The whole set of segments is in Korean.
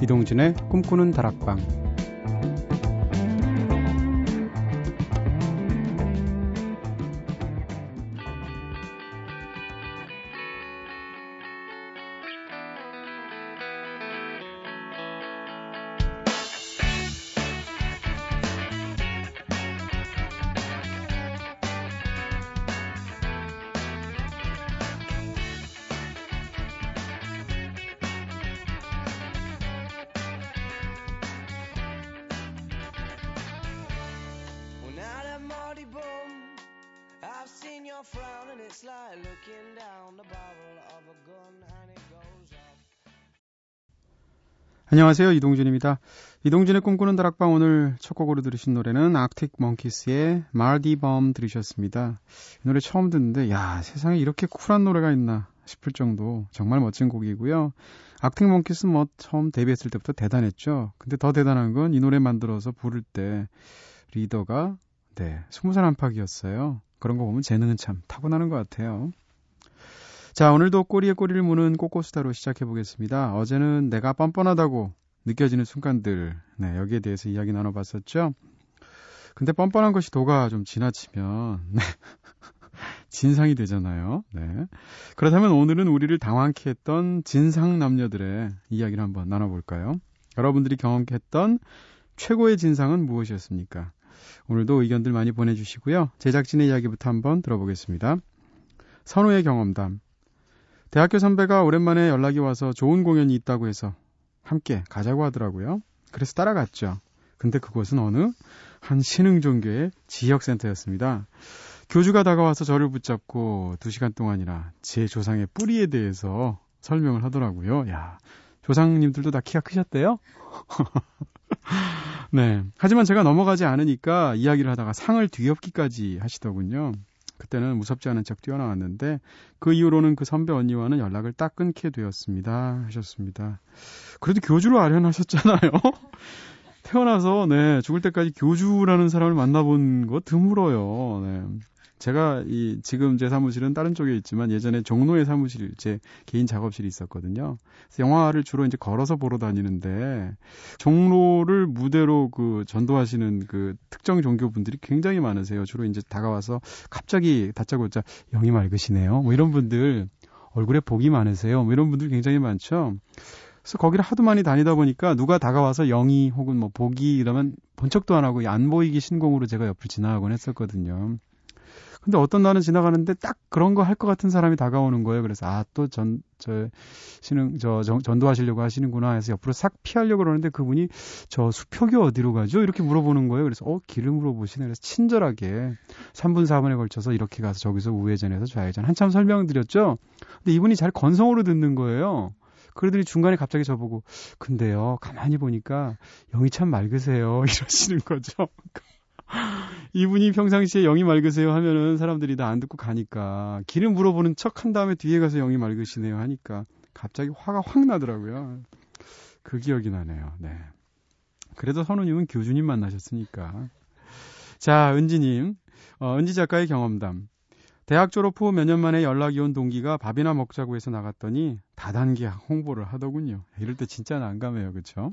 이동진의 꿈꾸는 다락방 안녕하세요. 이동준입니다. 이동준의 꿈꾸는 다락방 오늘 첫 곡으로 들으신 노래는 아크틱 몽키스의 마디범 들으셨습니다. 이 노래 처음 듣는데 야 세상에 이렇게 쿨한 노래가 있나 싶을 정도 정말 멋진 곡이고요. 아크틱 몽키스 뭐 처음 데뷔했을 때부터 대단했죠. 근데 더 대단한 건 이 노래 만들어서 부를 때 리더가 네 스무 살 안팎이었어요. 그런 거 보면 재능은 참 타고나는 것 같아요. 자, 오늘도 꼬리에 꼬리를 무는 꼬꼬수다로 시작해 보겠습니다. 어제는 내가 뻔뻔하다고 느껴지는 순간들, 네, 여기에 대해서 이야기 나눠봤었죠. 근데 뻔뻔한 것이 도가 좀 지나치면, 네. 진상이 되잖아요. 네. 그렇다면 오늘은 우리를 당황케 했던 진상 남녀들의 이야기를 한번 나눠볼까요? 여러분들이 경험했던 최고의 진상은 무엇이었습니까? 오늘도 의견들 많이 보내주시고요. 제작진의 이야기부터 한번 들어보겠습니다. 선우의 경험담. 대학교 선배가 오랜만에 연락이 와서 좋은 공연이 있다고 해서 함께 가자고 하더라고요. 그래서 따라갔죠. 근데 그곳은 어느 한 신흥 종교의 지역센터였습니다. 교주가 다가와서 저를 붙잡고 두 시간 동안이나 제 조상의 뿌리에 대해서 설명을 하더라고요. 야, 조상님들도 다 키가 크셨대요? 네. 하지만 제가 넘어가지 않으니까 이야기를 하다가 상을 뒤엎기까지 하시더군요. 그때는 무섭지 않은 척 뛰어나왔는데 그 이후로는 그 선배 언니와는 연락을 딱 끊게 되었습니다. 하셨습니다. 그래도 교주로 아련하셨잖아요. 태어나서 네 죽을 때까지 교주라는 사람을 만나본 거 드물어요. 네. 제가 이 지금 제 사무실은 다른 쪽에 있지만 예전에 종로에 사무실 제 개인 작업실이 있었거든요. 그래서 영화를 주로 이제 걸어서 보러 다니는데 종로를 무대로 그 전도하시는 그 특정 종교 분들이 굉장히 많으세요. 주로 이제 다가와서 갑자기 다짜고짜 영이 맑으시네요. 뭐 이런 분들 얼굴에 복이 많으세요. 뭐 이런 분들 굉장히 많죠. 그래서 거기를 하도 많이 다니다 보니까 누가 다가와서 영이 혹은 뭐 복이 이러면 본 척도 안 하고 안 보이기 신공으로 제가 옆을 지나가곤 했었거든요. 근데 어떤 날은 지나가는데 딱 그런 거 할 것 같은 사람이 다가오는 거예요. 그래서 아 또 전 저 신흥 저 전, 전도하시려고 하시는구나 해서 옆으로 싹 피하려고 그러는데 그분이 저 수표기 어디로 가죠? 이렇게 물어보는 거예요. 그래서 어 길을 물어보시네. 그래서 친절하게 3분 4분에 걸쳐서 이렇게 가서 저기서 우회전해서 좌회전 한참 설명드렸죠. 근데 이분이 잘 건성으로 듣는 거예요. 그러더니 중간에 갑자기 저보고 근데요 가만히 보니까 영이 참 맑으세요 이러시는 거죠. 이분이 평상시에 영이 맑으세요 하면은 사람들이 다 안 듣고 가니까 길을 물어보는 척 한 다음에 뒤에 가서 영이 맑으시네요 하니까 갑자기 화가 확 나더라고요. 그 기억이 나네요. 네. 그래도 선우님은 교주님 만나셨으니까. 자, 은지님. 어, 은지 작가의 경험담. 대학 졸업 후 몇 년 만에 연락이 온 동기가 밥이나 먹자고 해서 나갔더니 다단계 홍보를 하더군요. 이럴 때 진짜 난감해요. 그쵸?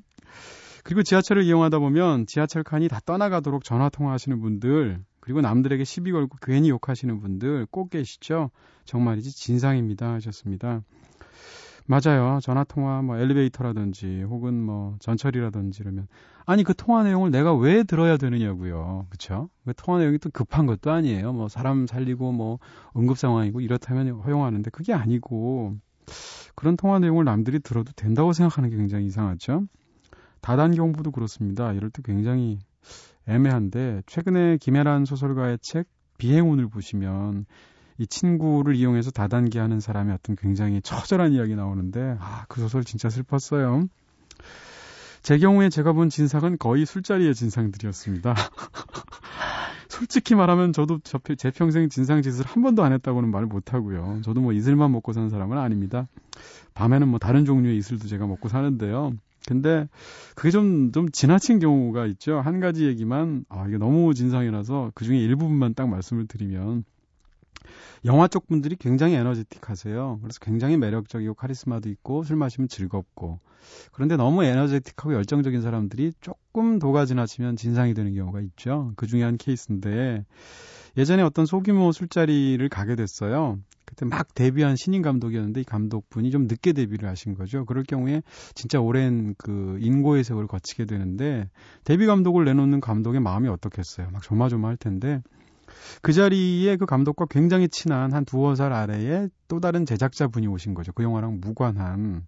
그리고 지하철을 이용하다 보면 지하철 칸이 다 떠나가도록 전화 통화하시는 분들, 그리고 남들에게 시비 걸고 괜히 욕하시는 분들 꼭 계시죠? 정말이지 진상입니다 하셨습니다. 맞아요. 전화 통화 뭐 엘리베이터라든지 혹은 뭐 전철이라든지 이러면 아니 그 통화 내용을 내가 왜 들어야 되느냐고요. 그렇죠? 그 통화 내용이 또 급한 것도 아니에요. 뭐 사람 살리고 뭐 응급 상황이고 이렇다면 허용하는데 그게 아니고 그런 통화 내용을 남들이 들어도 된다고 생각하는 게 굉장히 이상하죠. 다단 경부도 그렇습니다. 이럴 때 굉장히 애매한데 최근에 김혜란 소설가의 책 비행운을 보시면 이 친구를 이용해서 다단계 하는 사람의 어떤 굉장히 처절한 이야기 나오는데 아, 그 소설 진짜 슬펐어요. 제 경우에 제가 본 진상은 거의 술자리의 진상들이었습니다. 솔직히 말하면 저도 제 평생 진상 짓을 한 번도 안 했다고는 말 못하고요. 저도 뭐 이슬만 먹고 사는 사람은 아닙니다. 밤에는 뭐 다른 종류의 이슬도 제가 먹고 사는데요. 근데 그게 좀, 좀 지나친 경우가 있죠. 한 가지 얘기만, 아, 이게 너무 진상이라서 그 중에 일부분만 딱 말씀을 드리면, 영화 쪽 분들이 굉장히 에너제틱하세요. 그래서 굉장히 매력적이고 카리스마도 있고 술 마시면 즐겁고 그런데 너무 에너제틱하고 열정적인 사람들이 조금 도가 지나치면 진상이 되는 경우가 있죠. 그 중에 한 케이스인데 예전에 어떤 소규모 술자리를 가게 됐어요. 그때 막 데뷔한 신인 감독이었는데 이 감독분이 좀 늦게 데뷔를 하신 거죠. 그럴 경우에 진짜 오랜 그 인고의 세월을 거치게 되는데 데뷔 감독을 내놓는 감독의 마음이 어떻겠어요. 막 조마조마할 텐데 그 자리에 그 감독과 굉장히 친한 한 두어 살 아래에 또 다른 제작자분이 오신 거죠. 그 영화랑 무관한.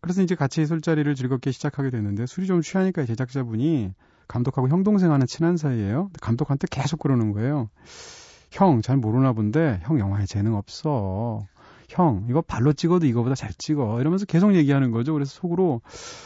그래서 이제 같이 술자리를 즐겁게 시작하게 됐는데 술이 좀 취하니까 제작자분이 감독하고 형 동생 하는 친한 사이예요. 감독한테 계속 그러는 거예요. 형 잘 모르나 본데 형 영화에 재능 없어. 형 이거 발로 찍어도 이거보다 잘 찍어 이러면서 계속 얘기하는 거죠. 그래서 속으로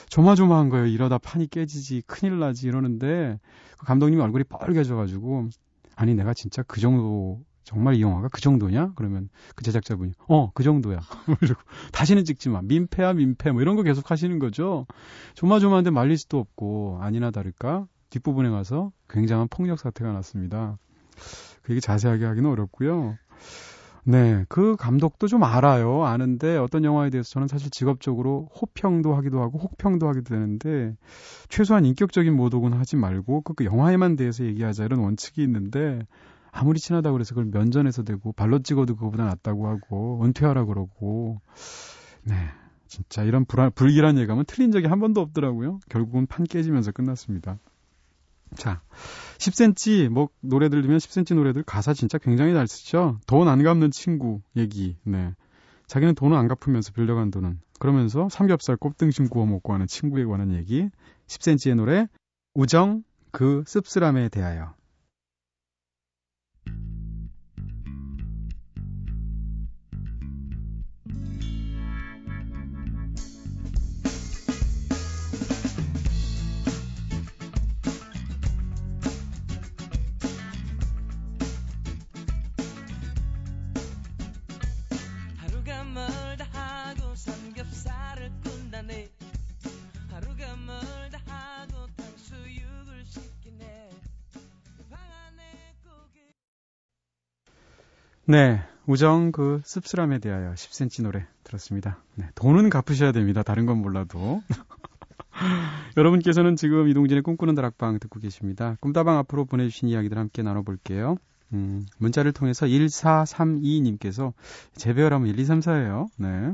조마조마한 거예요. 이러다 판이 깨지지 큰일 나지 이러는데 그 감독님 얼굴이 빨개져가지고 아니 내가 진짜 그 정도 정말 이 영화가 그 정도냐? 그러면 그 제작자분이 어 그 정도야. 그리고 다시는 찍지 마. 민폐야 민폐 뭐 이런 거 계속 하시는 거죠. 조마조마한데 말릴 수도 없고 아니나 다를까 뒷부분에 가서 굉장한 폭력 사태가 났습니다. 그 얘기 자세하게 하기는 어렵고요. 네, 그 감독도 좀 알아요. 아는데 어떤 영화에 대해서 저는 사실 직업적으로 호평도 하기도 하고 혹평도 하기도 되는데 최소한 인격적인 모독은 하지 말고 그 영화에만 대해서 얘기하자 이런 원칙이 있는데 아무리 친하다고 그래서 그걸 면전에서 대고 발로 찍어도 그거보다 낫다고 하고 은퇴하라 그러고 네 진짜 이런 불안, 불길한 예감은 틀린 적이 한 번도 없더라고요. 결국은 판 깨지면서 끝났습니다. 자, 10cm 뭐 노래들 들으면 10cm 노래들 가사 진짜 굉장히 잘 쓰죠. 돈 안 갚는 친구 얘기. 네. 자기는 돈을 안 갚으면서 빌려간 돈은 그러면서 삼겹살 꼽등심 구워 먹고 하는 친구에 관한 얘기. 10cm의 노래 우정 그 씁쓸함에 대하여. 네. 우정 그 씁쓸함에 대하여 10cm 노래 들었습니다. 네, 돈은 갚으셔야 됩니다. 다른 건 몰라도. 여러분께서는 지금 이동진의 꿈꾸는 다락방 듣고 계십니다. 꿈다방 앞으로 보내주신 이야기들 함께 나눠볼게요. 음, 문자를 통해서 1432님께서 재배열하면 1, 2, 3, 4예요. 네.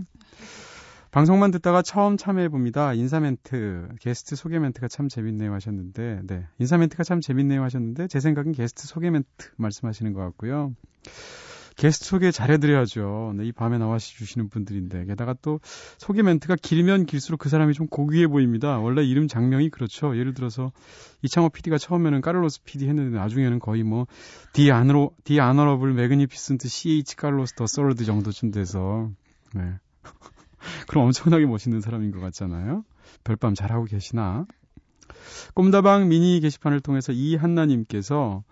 방송만 듣다가 처음 참여해봅니다. 인사 멘트, 게스트 소개 멘트가 참 재밌네요 하셨는데, 네. 인사 멘트가 참 재밌네요 하셨는데, 제 생각엔 게스트 소개 멘트 말씀하시는 것 같고요. 게스트 소개 잘해드려야죠. 네, 이 밤에 나와 주시는 분들인데 게다가 또 소개 멘트가 길면 길수록 그 사람이 좀 고귀해 보입니다. 원래 이름 작명이 그렇죠. 예를 들어서 이창호 PD가 처음에는 까를로스 PD 했는데 나중에는 거의 뭐 The Honor The Honorable Magnificent CH 까를로스 the Third 정도쯤 돼서 네. 그럼 엄청나게 멋있는 사람인 것 같잖아요. 별밤 잘하고 계시나? 꿈다방 미니 게시판을 통해서 이한나님께서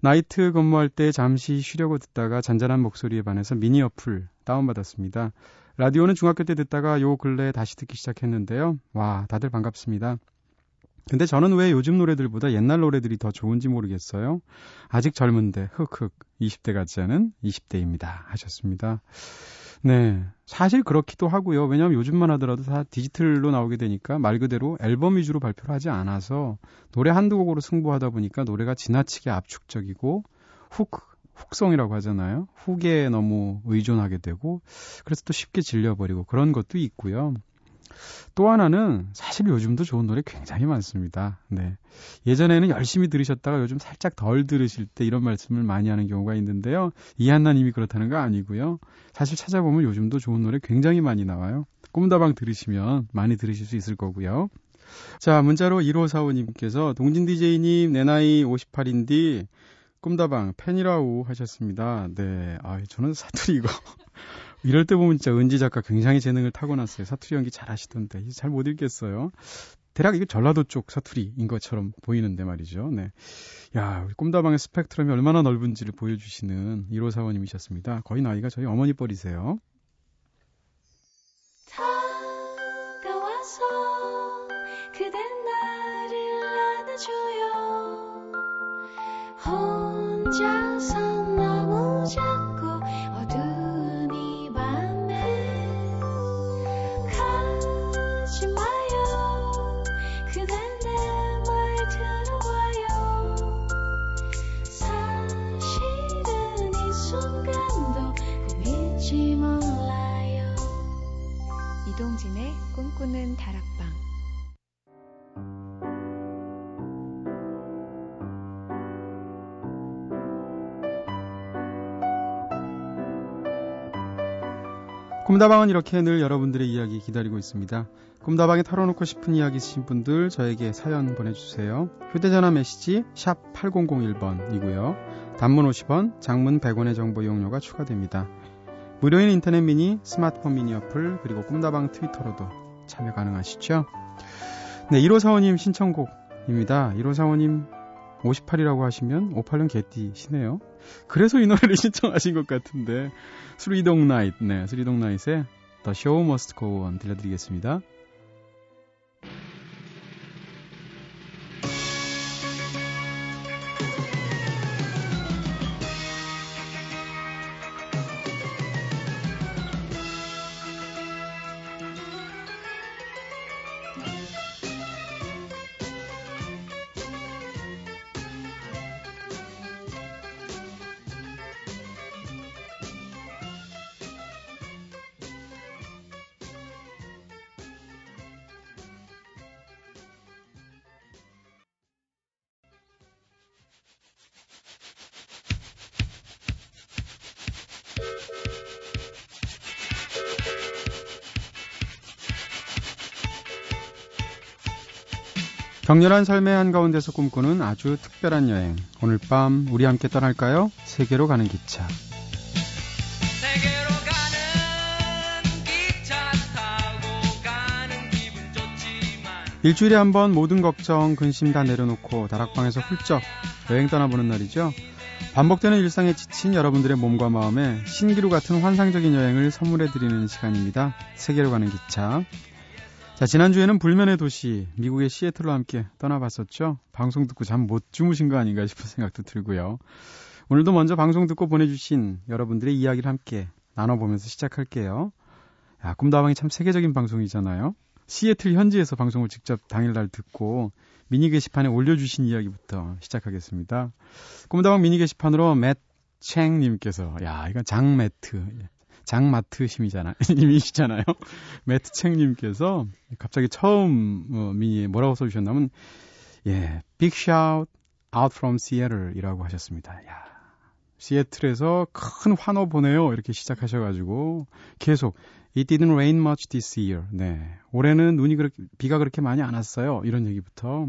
나이트 근무할 때 잠시 쉬려고 듣다가 잔잔한 목소리에 반해서 미니 어플 다운받았습니다. 라디오는 중학교 때 듣다가 요 근래 다시 듣기 시작했는데요. 와, 다들 반갑습니다. 근데 저는 왜 요즘 노래들보다 옛날 노래들이 더 좋은지 모르겠어요. 아직 젊은데 흑흑 20대 같지 않은 20대입니다. 하셨습니다. 네. 사실 그렇기도 하고요. 왜냐하면 요즘만 하더라도 다 디지털로 나오게 되니까 말 그대로 앨범 위주로 발표를 하지 않아서 노래 한두 곡으로 승부하다 보니까 노래가 지나치게 압축적이고 훅, 훅성이라고 하잖아요. 훅에 너무 의존하게 되고 그래서 또 쉽게 질려버리고 그런 것도 있고요. 또 하나는 사실 요즘도 좋은 노래 굉장히 많습니다. 네. 예전에는 열심히 들으셨다가 요즘 살짝 덜 들으실 때 이런 말씀을 많이 하는 경우가 있는데요. 이한나님이 그렇다는 거 아니고요. 사실 찾아보면 요즘도 좋은 노래 굉장히 많이 나와요. 꿈다방 들으시면 많이 들으실 수 있을 거고요. 자, 문자로 1545님께서 동진 DJ님 내 나이 58인디 꿈다방 팬이라고 하셨습니다. 네. 아, 저는 사투리 이거 이럴 때 보면 진짜 은지 작가 굉장히 재능을 타고났어요. 사투리 연기 잘 하시던데. 잘 못 읽겠어요. 대략 이게 전라도 쪽 사투리인 것처럼 보이는데 말이죠. 네. 야, 우리 꿈다방의 스펙트럼이 얼마나 넓은지를 보여주시는 1호 사원님이셨습니다. 거의 나이가 저희 어머니 뻘이세요. 혼자서 꿈꾸는 다락방 꿈다방은 이렇게 늘 여러분들의 이야기 기다리고 있습니다. 꿈다방에 털어놓고 싶은 이야기이신 분들 저에게 사연 보내주세요. 휴대전화 메시지 샵 8001번이고요. 단문 50원, 장문 100원의 정보 이용료가 추가됩니다. 무료인 인터넷 미니, 스마트폰 미니 어플, 그리고 꿈다방 트위터로도 참여 가능하시죠? 네, 1호 사원님 신청곡입니다. 1호 사원님 58이라고 하시면 58년 개띠시네요. 그래서 이 노래를 신청하신 것 같은데 수리동 나잇, 네, 수리동 나잇의 The Show Must Go On 들려드리겠습니다. 격렬한 삶의 한가운데서 꿈꾸는 아주 특별한 여행. 오늘 밤 우리 함께 떠날까요? 세계로 가는 기차. 일주일에 한 번 모든 걱정, 근심 다 내려놓고 다락방에서 훌쩍 여행 떠나보는 날이죠. 반복되는 일상에 지친 여러분들의 몸과 마음에 신기루 같은 환상적인 여행을 선물해드리는 시간입니다. 세계로 가는 기차. 자, 지난주에는 불면의 도시, 미국의 시애틀로 함께 떠나봤었죠. 방송 듣고 잠 못 주무신 거 아닌가 싶은 생각도 들고요. 오늘도 먼저 방송 듣고 보내주신 여러분들의 이야기를 함께 나눠보면서 시작할게요. 야, 꿈다방이 참 세계적인 방송이잖아요. 시애틀 현지에서 방송을 직접 당일날 듣고 미니 게시판에 올려주신 이야기부터 시작하겠습니다. 꿈다방 미니 게시판으로 맷 챙님께서, 야, 이건 장매트. 장마트 심이잖아, 님이시잖아요. 매트 챙님께서 갑자기 처음 어, 미니에 뭐라고 써주셨냐면, 예, Big shout out from Seattle이라고 하셨습니다. 야, 시애틀에서 큰 환호 보내요. 이렇게 시작하셔가지고 계속 It didn't rain much this year. 네, 올해는 눈이 그렇게 비가 그렇게 많이 안 왔어요. 이런 얘기부터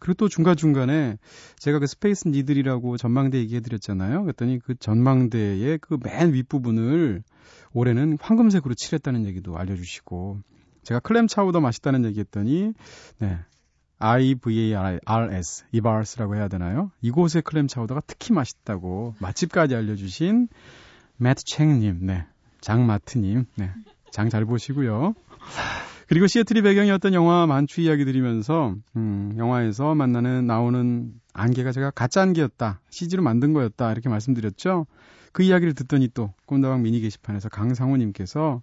그리고 또 중간중간에 제가 그 스페이스 니들이라고 전망대 얘기해드렸잖아요. 그랬더니 그 전망대의 그 맨 윗부분을 올해는 황금색으로 칠했다는 얘기도 알려주시고 제가 클램 차우더 맛있다는 얘기 했더니 네. IVARS, 이바스라고 해야 되나요? 이곳의 클램 차우더가 특히 맛있다고 맛집까지 알려주신 매트 챙님, 네. 장마트님, 네. 장 잘 보시고요. 그리고 시애틀이 배경이었던 영화 만추 이야기 드리면서 음, 영화에서 만나는 나오는 안개가 제가 가짜 안개였다. CG로 만든 거였다. 이렇게 말씀드렸죠. 그 이야기를 듣더니 또 꿈다방 미니 게시판에서 강상우님께서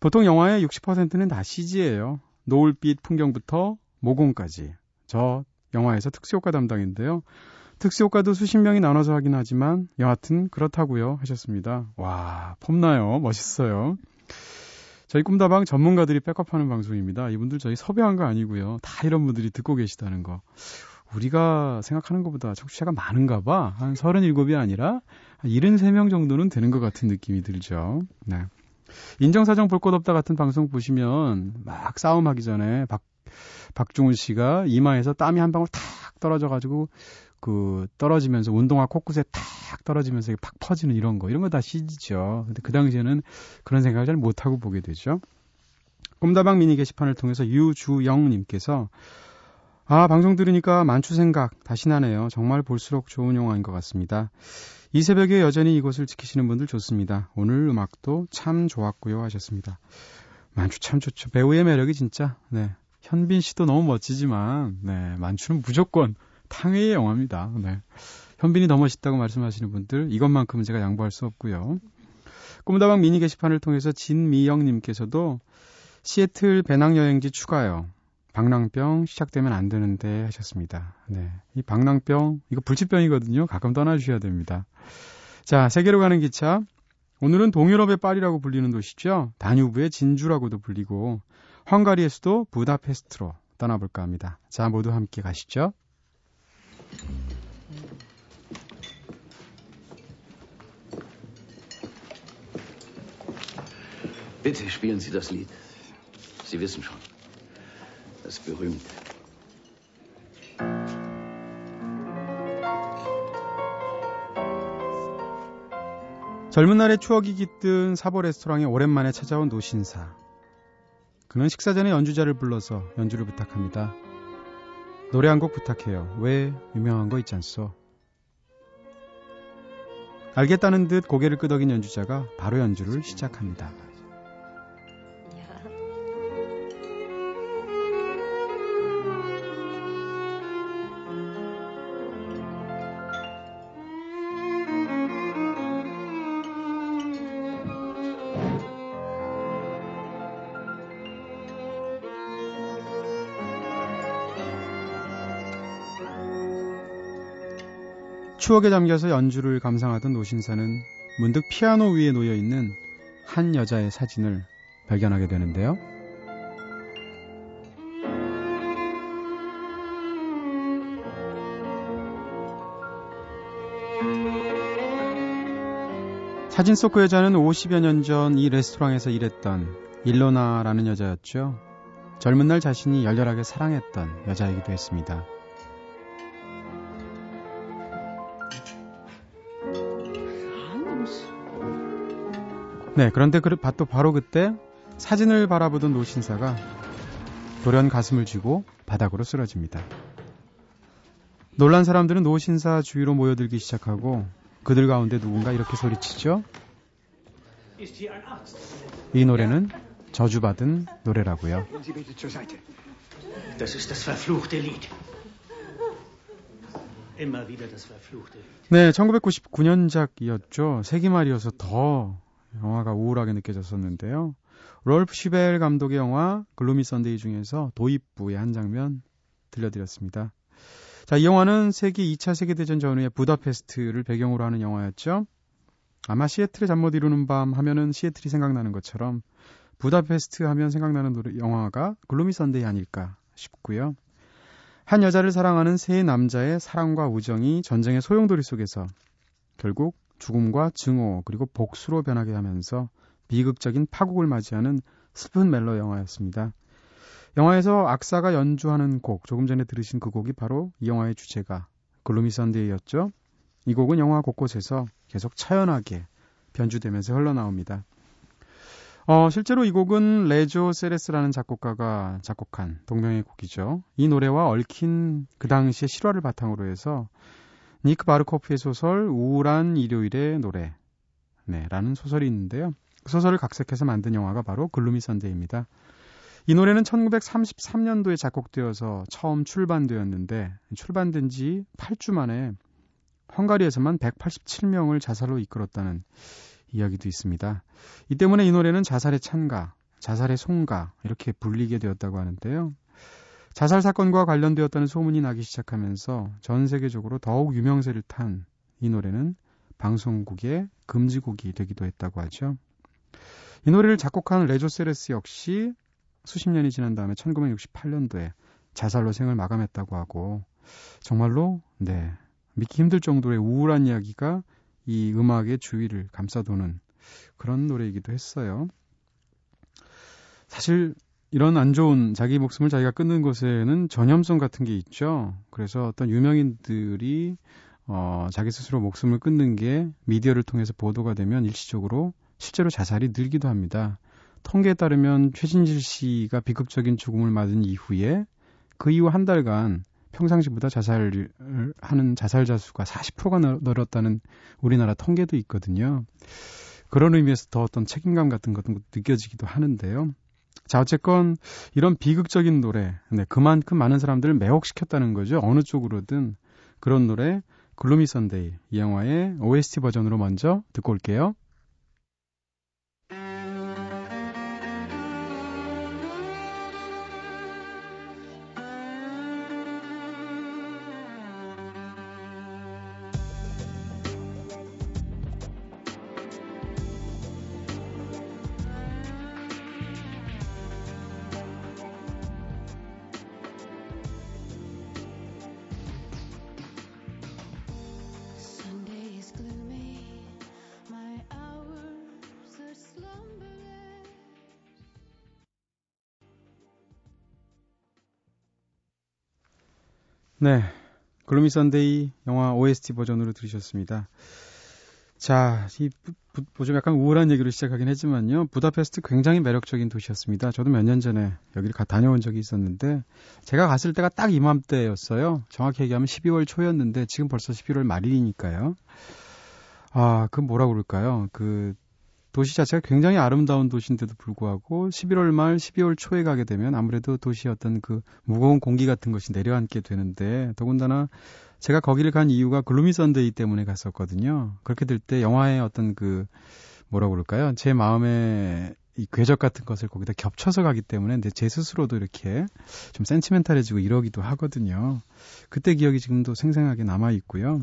보통 영화의 60%는 다 CG예요. 노을빛 풍경부터 모공까지. 저 영화에서 특수효과 담당인데요. 특수효과도 수십 명이 나눠서 하긴 하지만 여하튼 그렇다고요 하셨습니다. 와 폼나요 멋있어요. 저희 꿈다방 전문가들이 백업하는 방송입니다. 이분들 저희 섭외한 거 아니고요. 다 이런 분들이 듣고 계시다는 거. 우리가 생각하는 것보다 청취자가 많은가 봐. 한 37이 아니라 한 73명 정도는 되는 것 같은 느낌이 들죠. 네. 인정사정 볼 것 없다 같은 방송 보시면 막 싸움하기 전에 박, 박중훈 씨가 이마에서 땀이 한 방울 탁 떨어져가지고 그 떨어지면서 운동화 코끝에 탁 떨어지면서 팍 퍼지는 이런 거 이런 거 다 CG죠. 근데 그 당시에는 그런 생각을 잘 못하고 보게 되죠. 꿈다방 미니 게시판을 통해서 유주영님께서 아 방송 들으니까 만추 생각 다시 나네요. 정말 볼수록 좋은 영화인 것 같습니다. 이 새벽에 여전히 이곳을 지키시는 분들 좋습니다. 오늘 음악도 참 좋았고요 하셨습니다. 만추 참 좋죠. 배우의 매력이 진짜 네 현빈 씨도 너무 멋지지만 네 만추는 무조건 탕웨이의 영화입니다. 네. 현빈이 더 멋있다고 말씀하시는 분들 이것만큼은 제가 양보할 수 없고요. 꿈다방 미니 게시판을 통해서 진미영님께서도 시애틀 배낭여행지 추가요. 방랑병 시작되면 안 되는데 하셨습니다. 네. 이 방랑병, 이거 불치병이거든요. 가끔 떠나주셔야 됩니다. 자, 세계로 가는 기차. 오늘은 동유럽의 파리라고 불리는 도시죠. 다뉴브의 진주라고도 불리고, 헝가리의 수도 부다페스트로 떠나볼까 합니다. 자, 모두 함께 가시죠. Bitte spielen Sie das Lied. Sie wissen schon. Das berühmte. 젊은 날의 추억이 깃든 사보 레스토랑에 오랜만에 찾아온 노신사. 그는 식사 전에 연주자를 불러서 연주를 부탁합니다. 노래 한 곡 부탁해요. 왜 유명한 거 있지 않소? 알겠다는 듯 고개를 끄덕인 연주자가 바로 연주를 시작합니다. 추억에 잠겨서 연주를 감상하던 노신사는 문득 피아노 위에 놓여 있는 한 여자의 사진을 발견하게 되는데요. 사진 속 그 여자는 50여 년 전 이 레스토랑에서 일했던 일로나라는 여자였죠. 젊은 날 자신이 열렬하게 사랑했던 여자이기도 했습니다. 네, 그런데 그, 또 바로 그때 사진을 바라보던 노신사가 돌연 가슴을 쥐고 바닥으로 쓰러집니다. 놀란 사람들은 노신사 주위로 모여들기 시작하고 그들 가운데 누군가 이렇게 소리치죠. 이 노래는 저주받은 노래라고요. 네, 1999년작이었죠. 세기 말이어서 더 영화가 우울하게 느껴졌었는데요. 롤프 슈벨 감독의 영화 Gloomy Sunday 중에서 도입부의 한 장면 들려드렸습니다. 자, 이 영화는 세계 2차 세계대전 전후의 부다페스트를 배경으로 하는 영화였죠. 아마 시애틀의 잠 못 이루는 밤 하면은 시애틀이 생각나는 것처럼 부다페스트 하면 생각나는 노래, 영화가 Gloomy Sunday 아닐까 싶고요. 한 여자를 사랑하는 세 남자의 사랑과 우정이 전쟁의 소용돌이 속에서 결국 죽음과 증오 그리고 복수로 변하게 하면서 비극적인 파국을 맞이하는 슬픈 멜로 영화였습니다. 영화에서 악사가 연주하는 곡, 조금 전에 들으신 그 곡이 바로 이 영화의 주제가 Gloomy Sunday였죠. 이 곡은 영화 곳곳에서 계속 처연하게 변주되면서 흘러나옵니다. 어, 실제로 이 곡은 레조 세레스라는 작곡가가 작곡한 동명의 곡이죠. 이 노래와 얽힌 그 당시의 실화를 바탕으로 해서 니크 바르코프의 소설 우울한 일요일의 노래 네, 라는 소설이 있는데요. 그 소설을 각색해서 만든 영화가 바로 Gloomy Sunday입니다. 이 노래는 1933년도에 작곡되어서 처음 출반되었는데 출반된 지 8주 만에 헝가리에서만 187명을 자살로 이끌었다는 이야기도 있습니다. 이 때문에 이 노래는 자살의 찬가, 자살의 송가 이렇게 불리게 되었다고 하는데요. 자살 사건과 관련되었다는 소문이 나기 시작하면서 전 세계적으로 더욱 유명세를 탄 이 노래는 방송국의 금지곡이 되기도 했다고 하죠. 이 노래를 작곡한 레조 세레스 역시 수십 년이 지난 다음에 1968년도에 자살로 생을 마감했다고 하고 정말로 네 믿기 힘들 정도의 우울한 이야기가 이 음악의 주위를 감싸도는 그런 노래이기도 했어요. 사실 이런 안 좋은 자기 목숨을 자기가 끊는 것에는 전염성 같은 게 있죠. 그래서 어떤 유명인들이 어, 자기 스스로 목숨을 끊는 게 미디어를 통해서 보도가 되면 일시적으로 실제로 자살이 늘기도 합니다. 통계에 따르면 최진실 씨가 비극적인 죽음을 맞은 이후에 그 이후 한 달간 평상시보다 자살을 하는 자살자 수가 40%가 늘었다는 우리나라 통계도 있거든요. 그런 의미에서 더 어떤 책임감 같은 것도 느껴지기도 하는데요. 자, 어쨌건 이런 비극적인 노래, 네, 그만큼 많은 사람들을 매혹시켰다는 거죠. 어느 쪽으로든 그런 노래, Gloomy Sunday 이 영화의 OST 버전으로 먼저 듣고 올게요. 네. Gloomy Sunday 영화 OST 버전으로 들으셨습니다. 자, 이, 뭐좀 약간 우울한 얘기로 시작하긴 했지만요. 부다페스트 굉장히 매력적인 도시였습니다. 저도 몇 년 전에 여기를 가, 다녀온 적이 있었는데, 제가 갔을 때가 딱 이맘때였어요. 정확히 얘기하면 12월 초였는데, 지금 벌써 11월 말이니까요. 아, 그 뭐라 그럴까요? 그, 도시 자체가 굉장히 아름다운 도시인데도 불구하고 11월 말 12월 초에 가게 되면 아무래도 도시의 어떤 그 무거운 공기 같은 것이 내려앉게 되는데 더군다나 제가 거기를 간 이유가 Gloomy Sunday 때문에 갔었거든요. 그렇게 될 때 영화의 어떤 그 뭐라 그럴까요? 제 마음에 이 궤적 같은 것을 거기다 겹쳐서 가기 때문에 제 스스로도 이렇게 좀 센치멘탈해지고 이러기도 하거든요. 그때 기억이 지금도 생생하게 남아 있고요.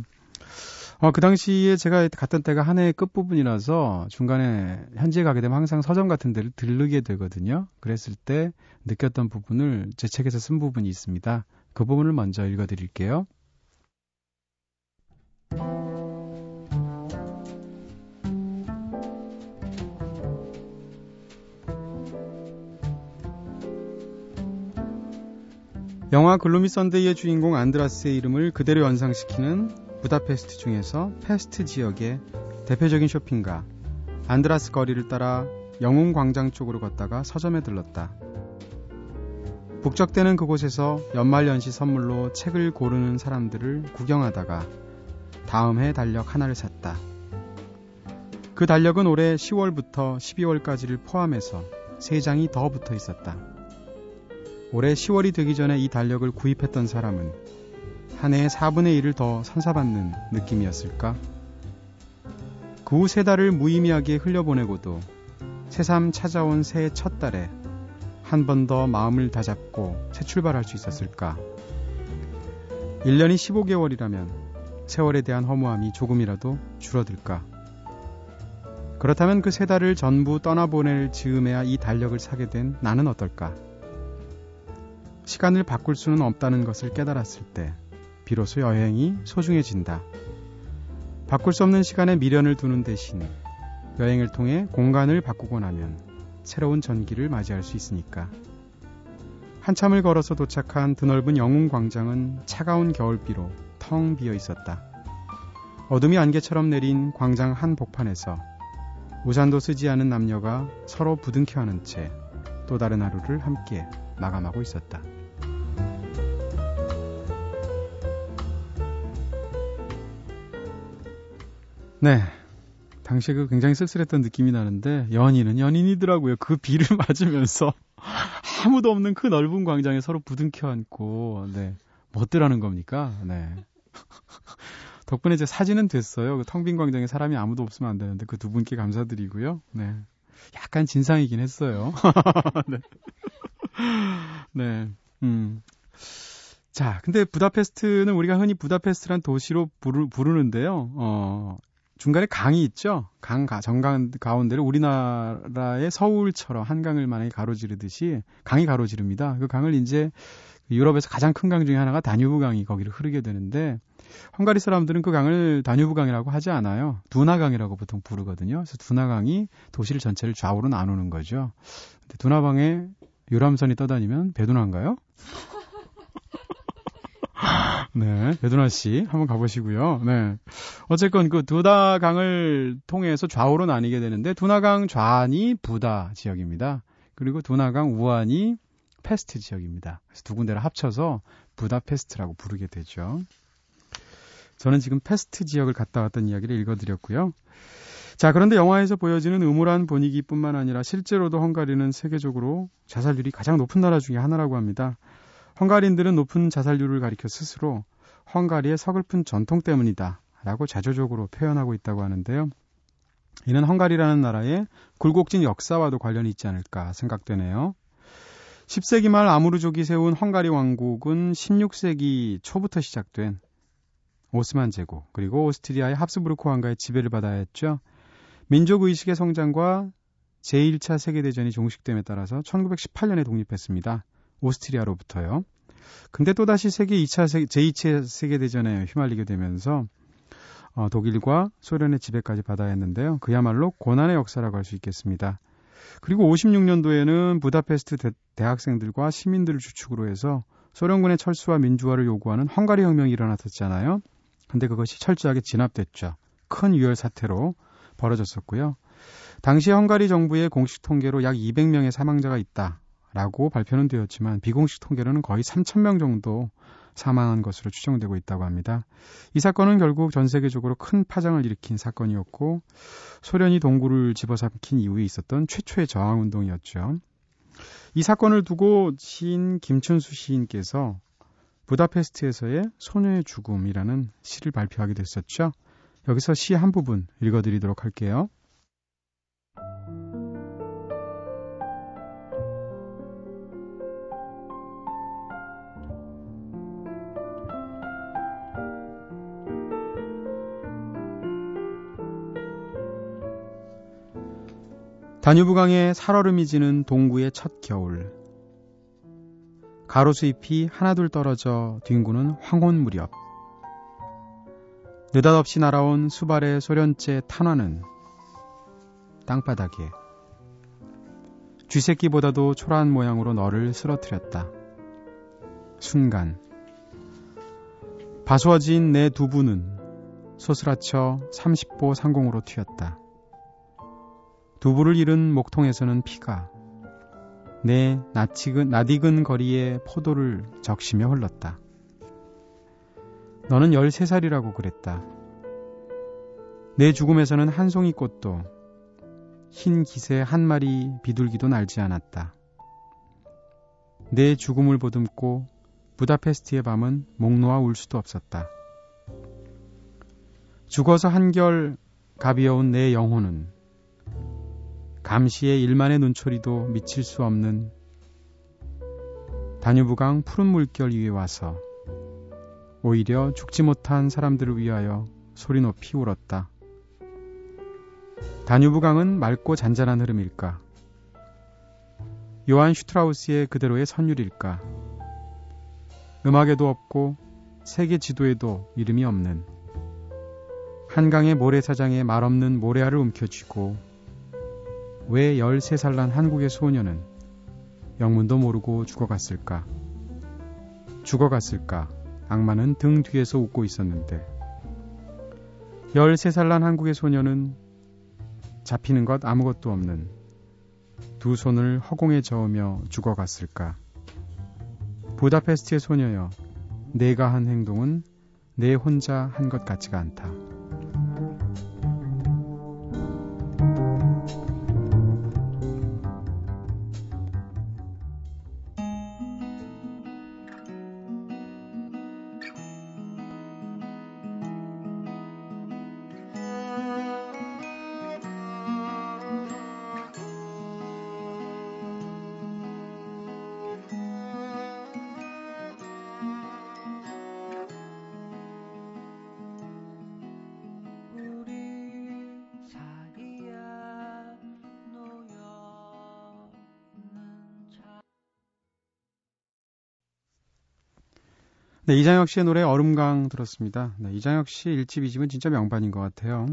어, 그 당시에 제가 갔던 때가 한 해의 끝부분이라서 중간에 현지에 가게 되면 항상 서점 같은 데를 들르게 되거든요. 그랬을 때 느꼈던 부분을 제 책에서 쓴 부분이 있습니다. 그 부분을 먼저 읽어 드릴게요. 영화 Gloomy Sunday의 주인공 안드라스의 이름을 그대로 연상시키는 부다페스트 중에서 페스트 지역의 대표적인 쇼핑가 안드라시 거리를 따라 영웅 광장 쪽으로 걷다가 서점에 들렀다. 북적대는 그곳에서 연말연시 선물로 책을 고르는 사람들을 구경하다가 다음 해 달력 하나를 샀다. 그 달력은 올해 10월부터 12월까지를 포함해서 3장이 더 붙어 있었다. 올해 10월이 되기 전에 이 달력을 구입했던 사람은 한 해의 4분의 1을 더 선사받는 느낌이었을까? 그 후 세 달을 무의미하게 흘려보내고도 새삼 찾아온 새해 첫 달에 한 번 더 마음을 다잡고 새 출발할 수 있었을까? 1년이 15개월이라면 세월에 대한 허무함이 조금이라도 줄어들까? 그렇다면 그 세 달을 전부 떠나보낼 즈음에야 이 달력을 사게 된 나는 어떨까? 시간을 바꿀 수는 없다는 것을 깨달았을 때 비로소 여행이 소중해진다. 바꿀 수 없는 시간에 미련을 두는 대신 여행을 통해 공간을 바꾸고 나면 새로운 전기를 맞이할 수 있으니까. 한참을 걸어서 도착한 드넓은 영웅 광장은 차가운 겨울비로 텅 비어 있었다. 어둠이 안개처럼 내린 광장 한 복판에서 우산도 쓰지 않은 남녀가 서로 부둥켜 하는 채또 다른 하루를 함께 마감하고 있었다. 네. 당시에 그 굉장히 쓸쓸했던 느낌이 나는데 연인은 연인이더라고요. 그 비를 맞으면서 아무도 없는 그 넓은 광장에 서로 부둥켜 안고 네. 뭐더라는 겁니까? 네. 덕분에 제 사진은 됐어요. 그 텅 빈 광장에 사람이 아무도 없으면 안 되는데 그 두 분께 감사드리고요. 네. 약간 진상이긴 했어요. 네. 네. 음. 자, 근데 부다페스트는 우리가 흔히 부다페스트란 도시로 부르, 부르는데요. 어, 중간에 강이 있죠. 강 정강 가운데를 우리나라의 서울처럼 한강을 만약에 가로지르듯이 강이 가로지릅니다. 그 강을 이제 유럽에서 가장 큰 강 중에 하나가 다뉴브 강이 거기를 흐르게 되는데 헝가리 사람들은 그 강을 다뉴브 강이라고 하지 않아요. 두나 강이라고 보통 부르거든요. 그래서 두나 강이 도시를 전체를 좌우로 나누는 거죠. 근데 두나 강에 유람선이 떠다니면 배두나인가요? 네, 배두나 씨 한번 가보시고요. 네, 어쨌건 그 두나강을 통해서 좌우로 나뉘게 되는데 두나강 좌안이 부다 지역입니다. 그리고 두나강 우안이 페스트 지역입니다. 그래서 두 군데를 합쳐서 부다페스트라고 부르게 되죠. 저는 지금 페스트 지역을 갔다 왔던 이야기를 읽어드렸고요. 자, 그런데 영화에서 보여지는 음울한 분위기뿐만 아니라 실제로도 헝가리는 세계적으로 자살률이 가장 높은 나라 중에 하나라고 합니다. 헝가리인들은 높은 자살률을 가리켜 스스로 헝가리의 서글픈 전통 때문이다 라고 자조적으로 표현하고 있다고 하는데요. 이는 헝가리라는 나라의 굴곡진 역사와도 관련이 있지 않을까 생각되네요. 10세기 말 아무르족이 세운 헝가리 왕국은 16세기 초부터 시작된 오스만 제국 그리고 오스트리아의 합스부르크 왕가의 지배를 받아야 했죠. 민족 의식의 성장과 제1차 세계대전이 종식됨에 따라서 1918년에 독립했습니다. 오스트리아로부터요. 근데 또다시 세계 2차 세계, 제2차 세계대전에 휘말리게 되면서 어, 독일과 소련의 지배까지 받아야 했는데요. 그야말로 고난의 역사라고 할 수 있겠습니다. 그리고 56년도에는 부다페스트 대, 학생들과 시민들을 주축으로 해서 소련군의 철수와 민주화를 요구하는 헝가리 혁명이 일어났었잖아요. 근데 그것이 철저하게 진압됐죠. 큰 유혈 사태로 벌어졌었고요. 당시 헝가리 정부의 공식 통계로 약 200명의 사망자가 있다 라고 발표는 되었지만 비공식 통계로는 거의 3,000명 정도 사망한 것으로 추정되고 있다고 합니다. 이 사건은 결국 전 세계적으로 큰 파장을 일으킨 사건이었고 소련이 동구를 집어삼킨 이후에 있었던 최초의 저항 운동이었죠. 이 사건을 두고 시인 김춘수 시인께서 부다페스트에서의 소녀의 죽음이라는 시를 발표하게 됐었죠. 여기서 시 한 부분 읽어드리도록 할게요. 다뉴브강에 살얼음이 지는 동구의 첫 겨울. 가로수 잎이 하나둘 떨어져 뒹구는 황혼 무렵. 느닷없이 날아온 수발의 소련째 탄화는 땅바닥에 쥐새끼보다도 초라한 모양으로 너를 쓰러뜨렸다. 순간 바수어진 내 두부는 소스라쳐 30보 상공으로 튀었다. 두부를 잃은 목통에서는 피가 내 낯익은, 낯익은 거리에 포도를 적시며 흘렀다. 너는 13살이라고 그랬다. 내 죽음에서는 한 송이 꽃도 흰 기세 한 마리 비둘기도 날지 않았다. 내 죽음을 보듬고 부다페스트의 밤은 목 놓아 울 수도 없었다. 죽어서 한결 가비어온 내 영혼은 감시의 일만의 눈초리도 미칠 수 없는 다뉴브강 푸른 물결 위에 와서 오히려 죽지 못한 사람들을 위하여 소리 높이 울었다. 다뉴브강은 맑고 잔잔한 흐름일까? 요한 슈트라우스의 그대로의 선율일까? 음악에도 없고 세계 지도에도 이름이 없는 한강의 모래사장에 말없는 모래알을 움켜쥐고 왜 13살 난 한국의 소녀는 영문도 모르고 죽어갔을까? 죽어갔을까? 악마는 등 뒤에서 웃고 있었는데 13살 난 한국의 소녀는 잡히는 것 아무것도 없는 두 손을 허공에 저으며 죽어갔을까? 부다페스트의 소녀여, 내가 한 행동은 내 혼자 한 것 같지가 않다. 네, 이장혁 씨의 노래 얼음강 들었습니다. 네, 이장혁 씨 1집, 2집은 진짜 명반인 것 같아요.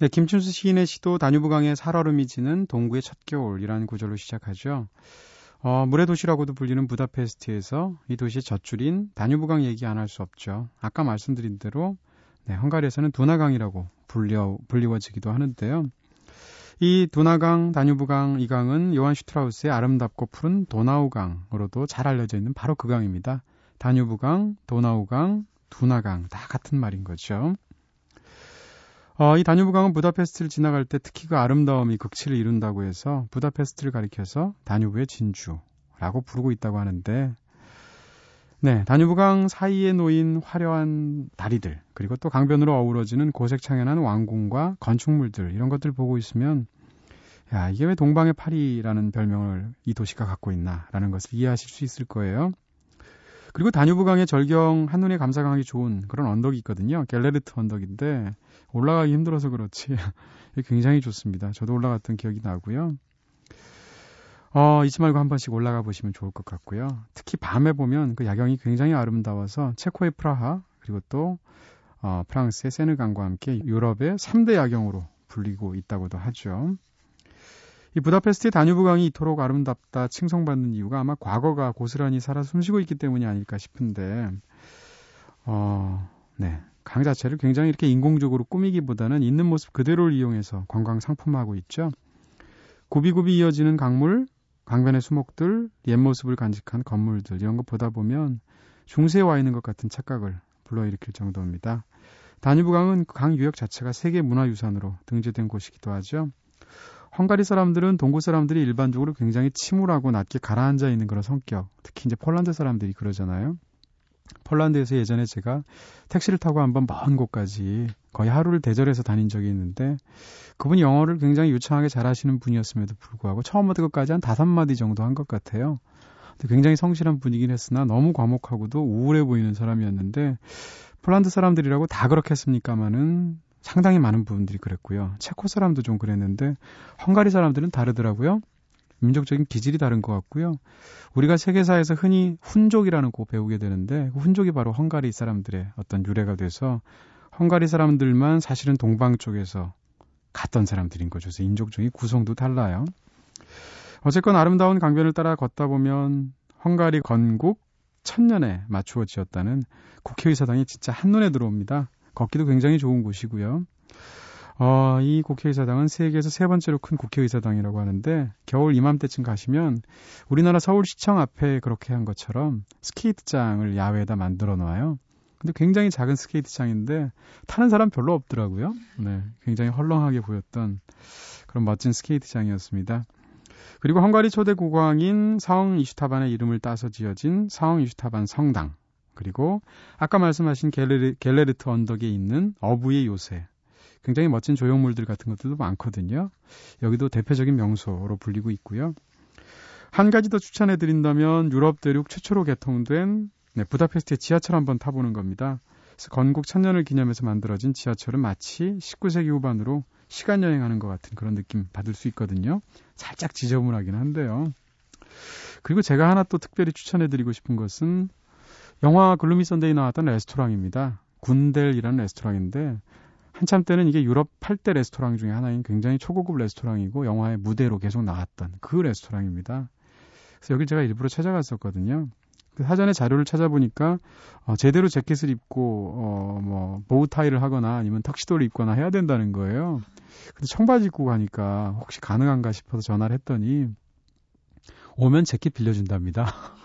네, 김춘수 시인의 시도 다뉴브강에 살얼음이 지는 동구의 첫 겨울이라는 구절로 시작하죠. 어, 물의 도시라고도 불리는 부다페스트에서 이 도시의 젖줄인 다뉴브강 얘기 안 할 수 없죠. 아까 말씀드린 대로 네, 헝가리에서는 두나강이라고 불려, 불리워지기도 하는데요. 이 두나강, 다뉴브강 이 강은 요한 슈트라우스의 아름답고 푸른 도나우강으로도 잘 알려져 있는 바로 그 강입니다. 다뉴브강, 도나우강, 두나강 다 같은 말인 거죠. 어, 이 다뉴브강은 부다페스트를 지나갈 때 특히 그 아름다움이 극치를 이룬다고 해서 부다페스트를 가리켜서 다뉴브의 진주라고 부르고 있다고 하는데 네, 다뉴브강 사이에 놓인 화려한 다리들 그리고 또 강변으로 어우러지는 고색창연한 왕궁과 건축물들 이런 것들 보고 있으면 야 이게 왜 동방의 파리라는 별명을 이 도시가 갖고 있나라는 것을 이해하실 수 있을 거예요. 그리고 다뉴브강의 절경 한눈에 감상하기 좋은 그런 언덕이 있거든요. 갤레르트 언덕인데 올라가기 힘들어서 그렇지 굉장히 좋습니다. 저도 올라갔던 기억이 나고요. 어, 잊지 말고 한 번씩 올라가 보시면 좋을 것 같고요. 특히 밤에 보면 그 야경이 굉장히 아름다워서 체코의 프라하 그리고 또 어, 프랑스의 세느강과 함께 유럽의 3대 야경으로 불리고 있다고도 하죠. 이 부다페스트의 다뉴브 강이 이토록 아름답다 칭송받는 이유가 아마 과거가 고스란히 살아 숨쉬고 있기 때문이 아닐까 싶은데, 어, 네. 강 자체를 굉장히 이렇게 인공적으로 꾸미기보다는 있는 모습 그대로를 이용해서 관광 상품화하고 있죠. 굽이굽이 이어지는 강물, 강변의 수목들, 옛 모습을 간직한 건물들 이런 거 보다 보면 중세에 와 있는 것 같은 착각을 불러일으킬 정도입니다. 다뉴브강은 강 유역 자체가 세계 문화유산으로 등재된 곳이기도 하죠. 헝가리 사람들은 동구 사람들이 일반적으로 굉장히 침울하고 낮게 가라앉아 있는 그런 성격, 특히 이제 폴란드 사람들이 그러잖아요. 폴란드에서 예전에 제가 택시를 타고 한번 먼 곳까지 거의 하루를 대절해서 다닌 적이 있는데 그분이 영어를 굉장히 유창하게 잘하시는 분이었음에도 불구하고 처음부터 끝까지 한 다섯 마디 정도 한 것 같아요. 굉장히 성실한 분이긴 했으나 너무 과묵하고도 우울해 보이는 사람이었는데 폴란드 사람들이라고 다 그렇겠습니까마는 상당히 많은 부분들이 그랬고요. 체코 사람도 좀 그랬는데 헝가리 사람들은 다르더라고요. 민족적인 기질이 다른 것 같고요. 우리가 세계사에서 흔히 훈족이라는 거 배우게 되는데 그 훈족이 바로 헝가리 사람들의 어떤 유래가 돼서 헝가리 사람들만 사실은 동방 쪽에서 갔던 사람들인 거죠. 그래서 인종적인 구성도 달라요. 어쨌건 아름다운 강변을 따라 걷다 보면 헝가리 건국 천년에 맞추어 지었다는 국회의사당이 진짜 한눈에 들어옵니다. 걷기도 굉장히 좋은 곳이고요. 어, 이 국회의사당은 세계에서 세 번째로 큰 국회의사당이라고 하는데 겨울 이맘때쯤 가시면 우리나라 서울시청 앞에 그렇게 한 것처럼 스케이트장을 야외에다 만들어 놓아요. 근데 굉장히 작은 스케이트장인데 타는 사람 별로 없더라고요. 네, 굉장히 헐렁하게 보였던 그런 멋진 스케이트장이었습니다. 그리고 헝가리 초대 국왕인 사흥 이슈타반의 이름을 따서 지어진 사흥 이슈타반 성당 그리고 아까 말씀하신 갤레리, 갤레르트 언덕에 있는 어부의 요새 굉장히 멋진 조형물들 같은 것들도 많거든요. 여기도 대표적인 명소로 불리고 있고요. 한 가지 더 추천해 드린다면 유럽 대륙 최초로 개통된 네, 부다페스트의 지하철 한번 타보는 겁니다. 건국 천년을 기념해서 만들어진 지하철은 마치 19세기 후반으로 시간 여행하는 것 같은 그런 느낌 받을 수 있거든요. 살짝 지저분하긴 한데요. 그리고 제가 하나 또 특별히 추천해 드리고 싶은 것은 영화 Gloomy Sunday 나왔던 레스토랑입니다. 군델이라는 레스토랑인데 한참 때는 이게 유럽 8대 레스토랑 중에 하나인 굉장히 초고급 레스토랑이고 영화의 무대로 계속 나왔던 그 레스토랑입니다. 그래서 여기 제가 일부러 찾아갔었거든요. 그 사전에 자료를 찾아보니까 어, 제대로 재킷을 입고 어, 뭐 보우타이를 하거나 아니면 턱시도를 입거나 해야 된다는 거예요. 근데 청바지 입고 가니까 혹시 가능한가 싶어서 전화를 했더니 오면 재킷 빌려준답니다.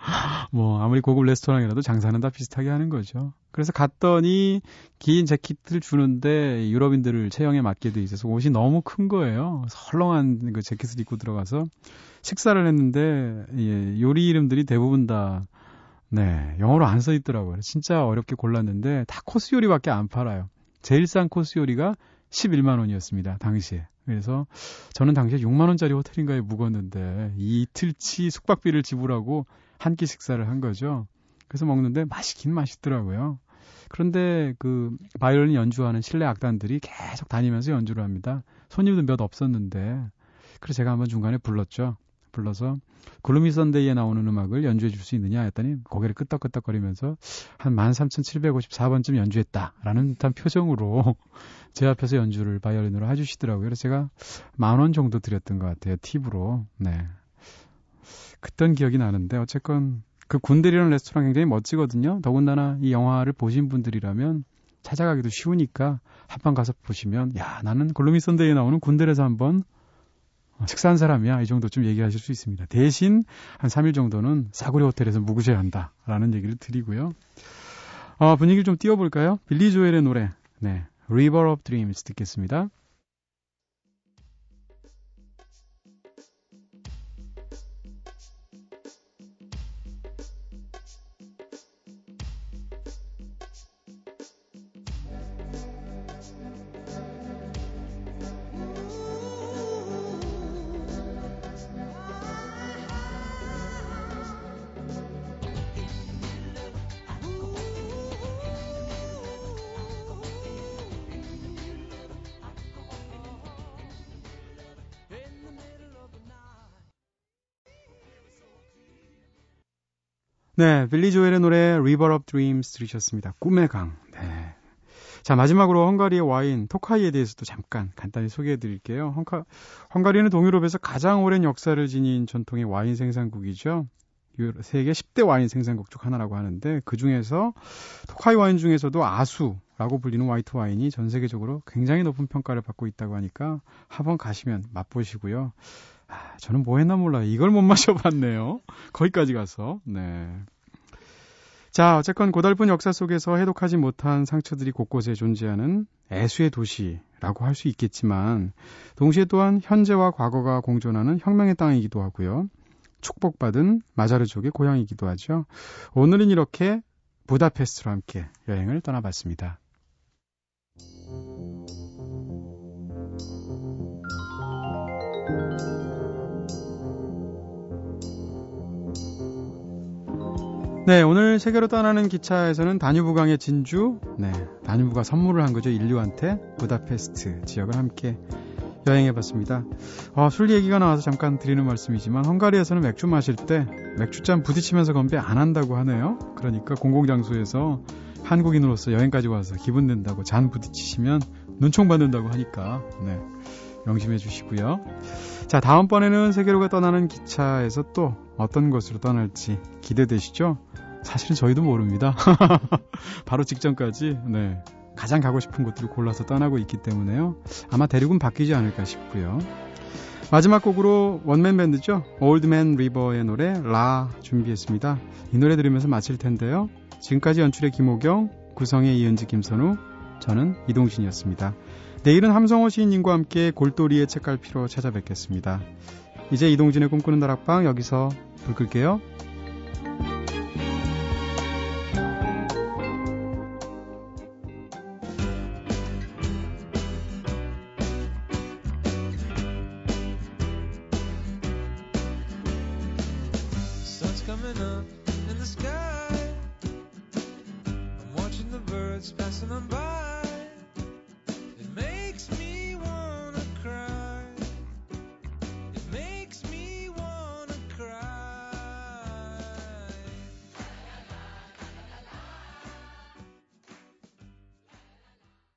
뭐 아무리 고급 레스토랑이라도 장사는 다 비슷하게 하는 거죠. 그래서 갔더니 긴 재킷을 주는데 유럽인들을 체형에 맞게 돼 있어서 옷이 너무 큰 거예요. 설렁한 그 재킷을 입고 들어가서 식사를 했는데 예, 요리 이름들이 대부분 다 네, 영어로 안 써 있더라고요. 진짜 어렵게 골랐는데 다 코스 요리밖에 안 팔아요. 제일 싼 코스 요리가 11만 원이었습니다. 당시에. 그래서 저는 당시에 6만 원짜리 호텔인가에 묵었는데 이틀치 숙박비를 지불하고 한 끼 식사를 한 거죠. 그래서 먹는데 맛있긴 맛있더라고요. 그런데 그 바이올린 연주하는 실내 악단들이 계속 다니면서 연주를 합니다. 손님도 몇 없었는데 그래서 제가 한번 중간에 불렀죠. 불러서 Gloomy Sunday에 나오는 음악을 연주해 줄 수 있느냐 했더니 고개를 끄덕끄덕거리면서 한 13,754번쯤 연주했다라는 듯한 표정으로 제 앞에서 연주를 바이올린으로 해주시더라고요. 그래서 제가 만 원 정도 드렸던 것 같아요. 팁으로. 네. 그땐 기억이 나는데 어쨌건 그 군델이라는 레스토랑 굉장히 멋지거든요. 더군다나 이 영화를 보신 분들이라면 찾아가기도 쉬우니까 한번 가서 보시면 야 나는 Gloomy Sunday에 나오는 군델에서 한번 식사한 사람이야 이 정도 좀 얘기하실 수 있습니다. 대신 한 3일 정도는 싸구려 호텔에서 묵으셔야 한다라는 얘기를 드리고요. 어, 분위기를 좀 띄워볼까요? 빌리 조엘의 노래 네 River of Dreams 듣겠습니다. 네, 빌리 조엘의 노래 River of Dreams 들으셨습니다. 꿈의 강. 네. 자, 마지막으로 헝가리의 와인 토카이에 대해서도 잠깐 간단히 소개해 드릴게요. 헝가, 헝가리는 동유럽에서 가장 오랜 역사를 지닌 전통의 와인 생산국이죠. 세계 10대 와인 생산국 중 하나라고 하는데 그 중에서 토카이 와인 중에서도 아수라고 불리는 화이트 와인이 전 세계적으로 굉장히 높은 평가를 받고 있다고 하니까 한번 가시면 맛보시고요. 아, 저는 뭐 했나 몰라요. 이걸 못 마셔봤네요. 거기까지 가서. 네. 자, 어쨌건 고달픈 역사 속에서 해독하지 못한 상처들이 곳곳에 존재하는 애수의 도시라고 할 수 있겠지만, 동시에 또한 현재와 과거가 공존하는 혁명의 땅이기도 하고요. 축복받은 마자르족의 고향이기도 하죠. 오늘은 이렇게 부다페스트로 함께 여행을 떠나봤습니다. 네, 오늘 세계로 떠나는 기차에서는 다뉴브강의 진주, 네, 다뉴브가 선물을 한 거죠. 인류한테 부다페스트 지역을 함께 여행해 봤습니다. 아, 술 얘기가 나와서 잠깐 드리는 말씀이지만 헝가리에서는 맥주 마실 때 맥주잔 부딪히면서 건배 안 한다고 하네요. 그러니까 공공장소에서 한국인으로서 여행까지 와서 기분 낸다고 잔 부딪히시면 눈총 받는다고 하니까 네, 명심해 주시고요. 자, 다음번에는 세계로가 떠나는 기차에서 또 어떤 곳으로 떠날지 기대되시죠? 사실은 저희도 모릅니다. 바로 직전까지 네, 가장 가고 싶은 곳들을 골라서 떠나고 있기 때문에요. 아마 대륙은 바뀌지 않을까 싶고요. 마지막 곡으로 원맨 밴드죠. 올드맨 리버의 노래 라 준비했습니다. 이 노래 들으면서 마칠 텐데요. 지금까지 연출의 김호경, 구성의 이은지 김선우, 저는 이동진이었습니다. 내일은 함성호 시인님과 함께 골돌이의 책갈피로 찾아뵙겠습니다. 이제 이동진의 꿈꾸는 다락방 여기서 불 끌게요.